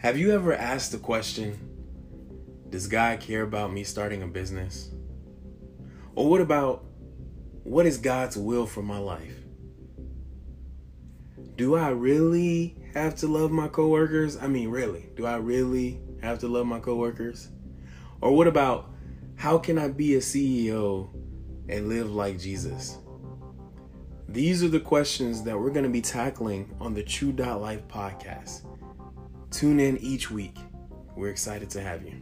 Have you ever asked the question, does God care about me starting a business? Or what about, what is God's will for my life? Do I really have to love my coworkers? I mean, really, do I really have to love my coworkers? Or what about, how can I be a CEO and live like Jesus? These are the questions that we're going to be tackling on the True Dot Life podcast. Tune in each week. We're excited to have you.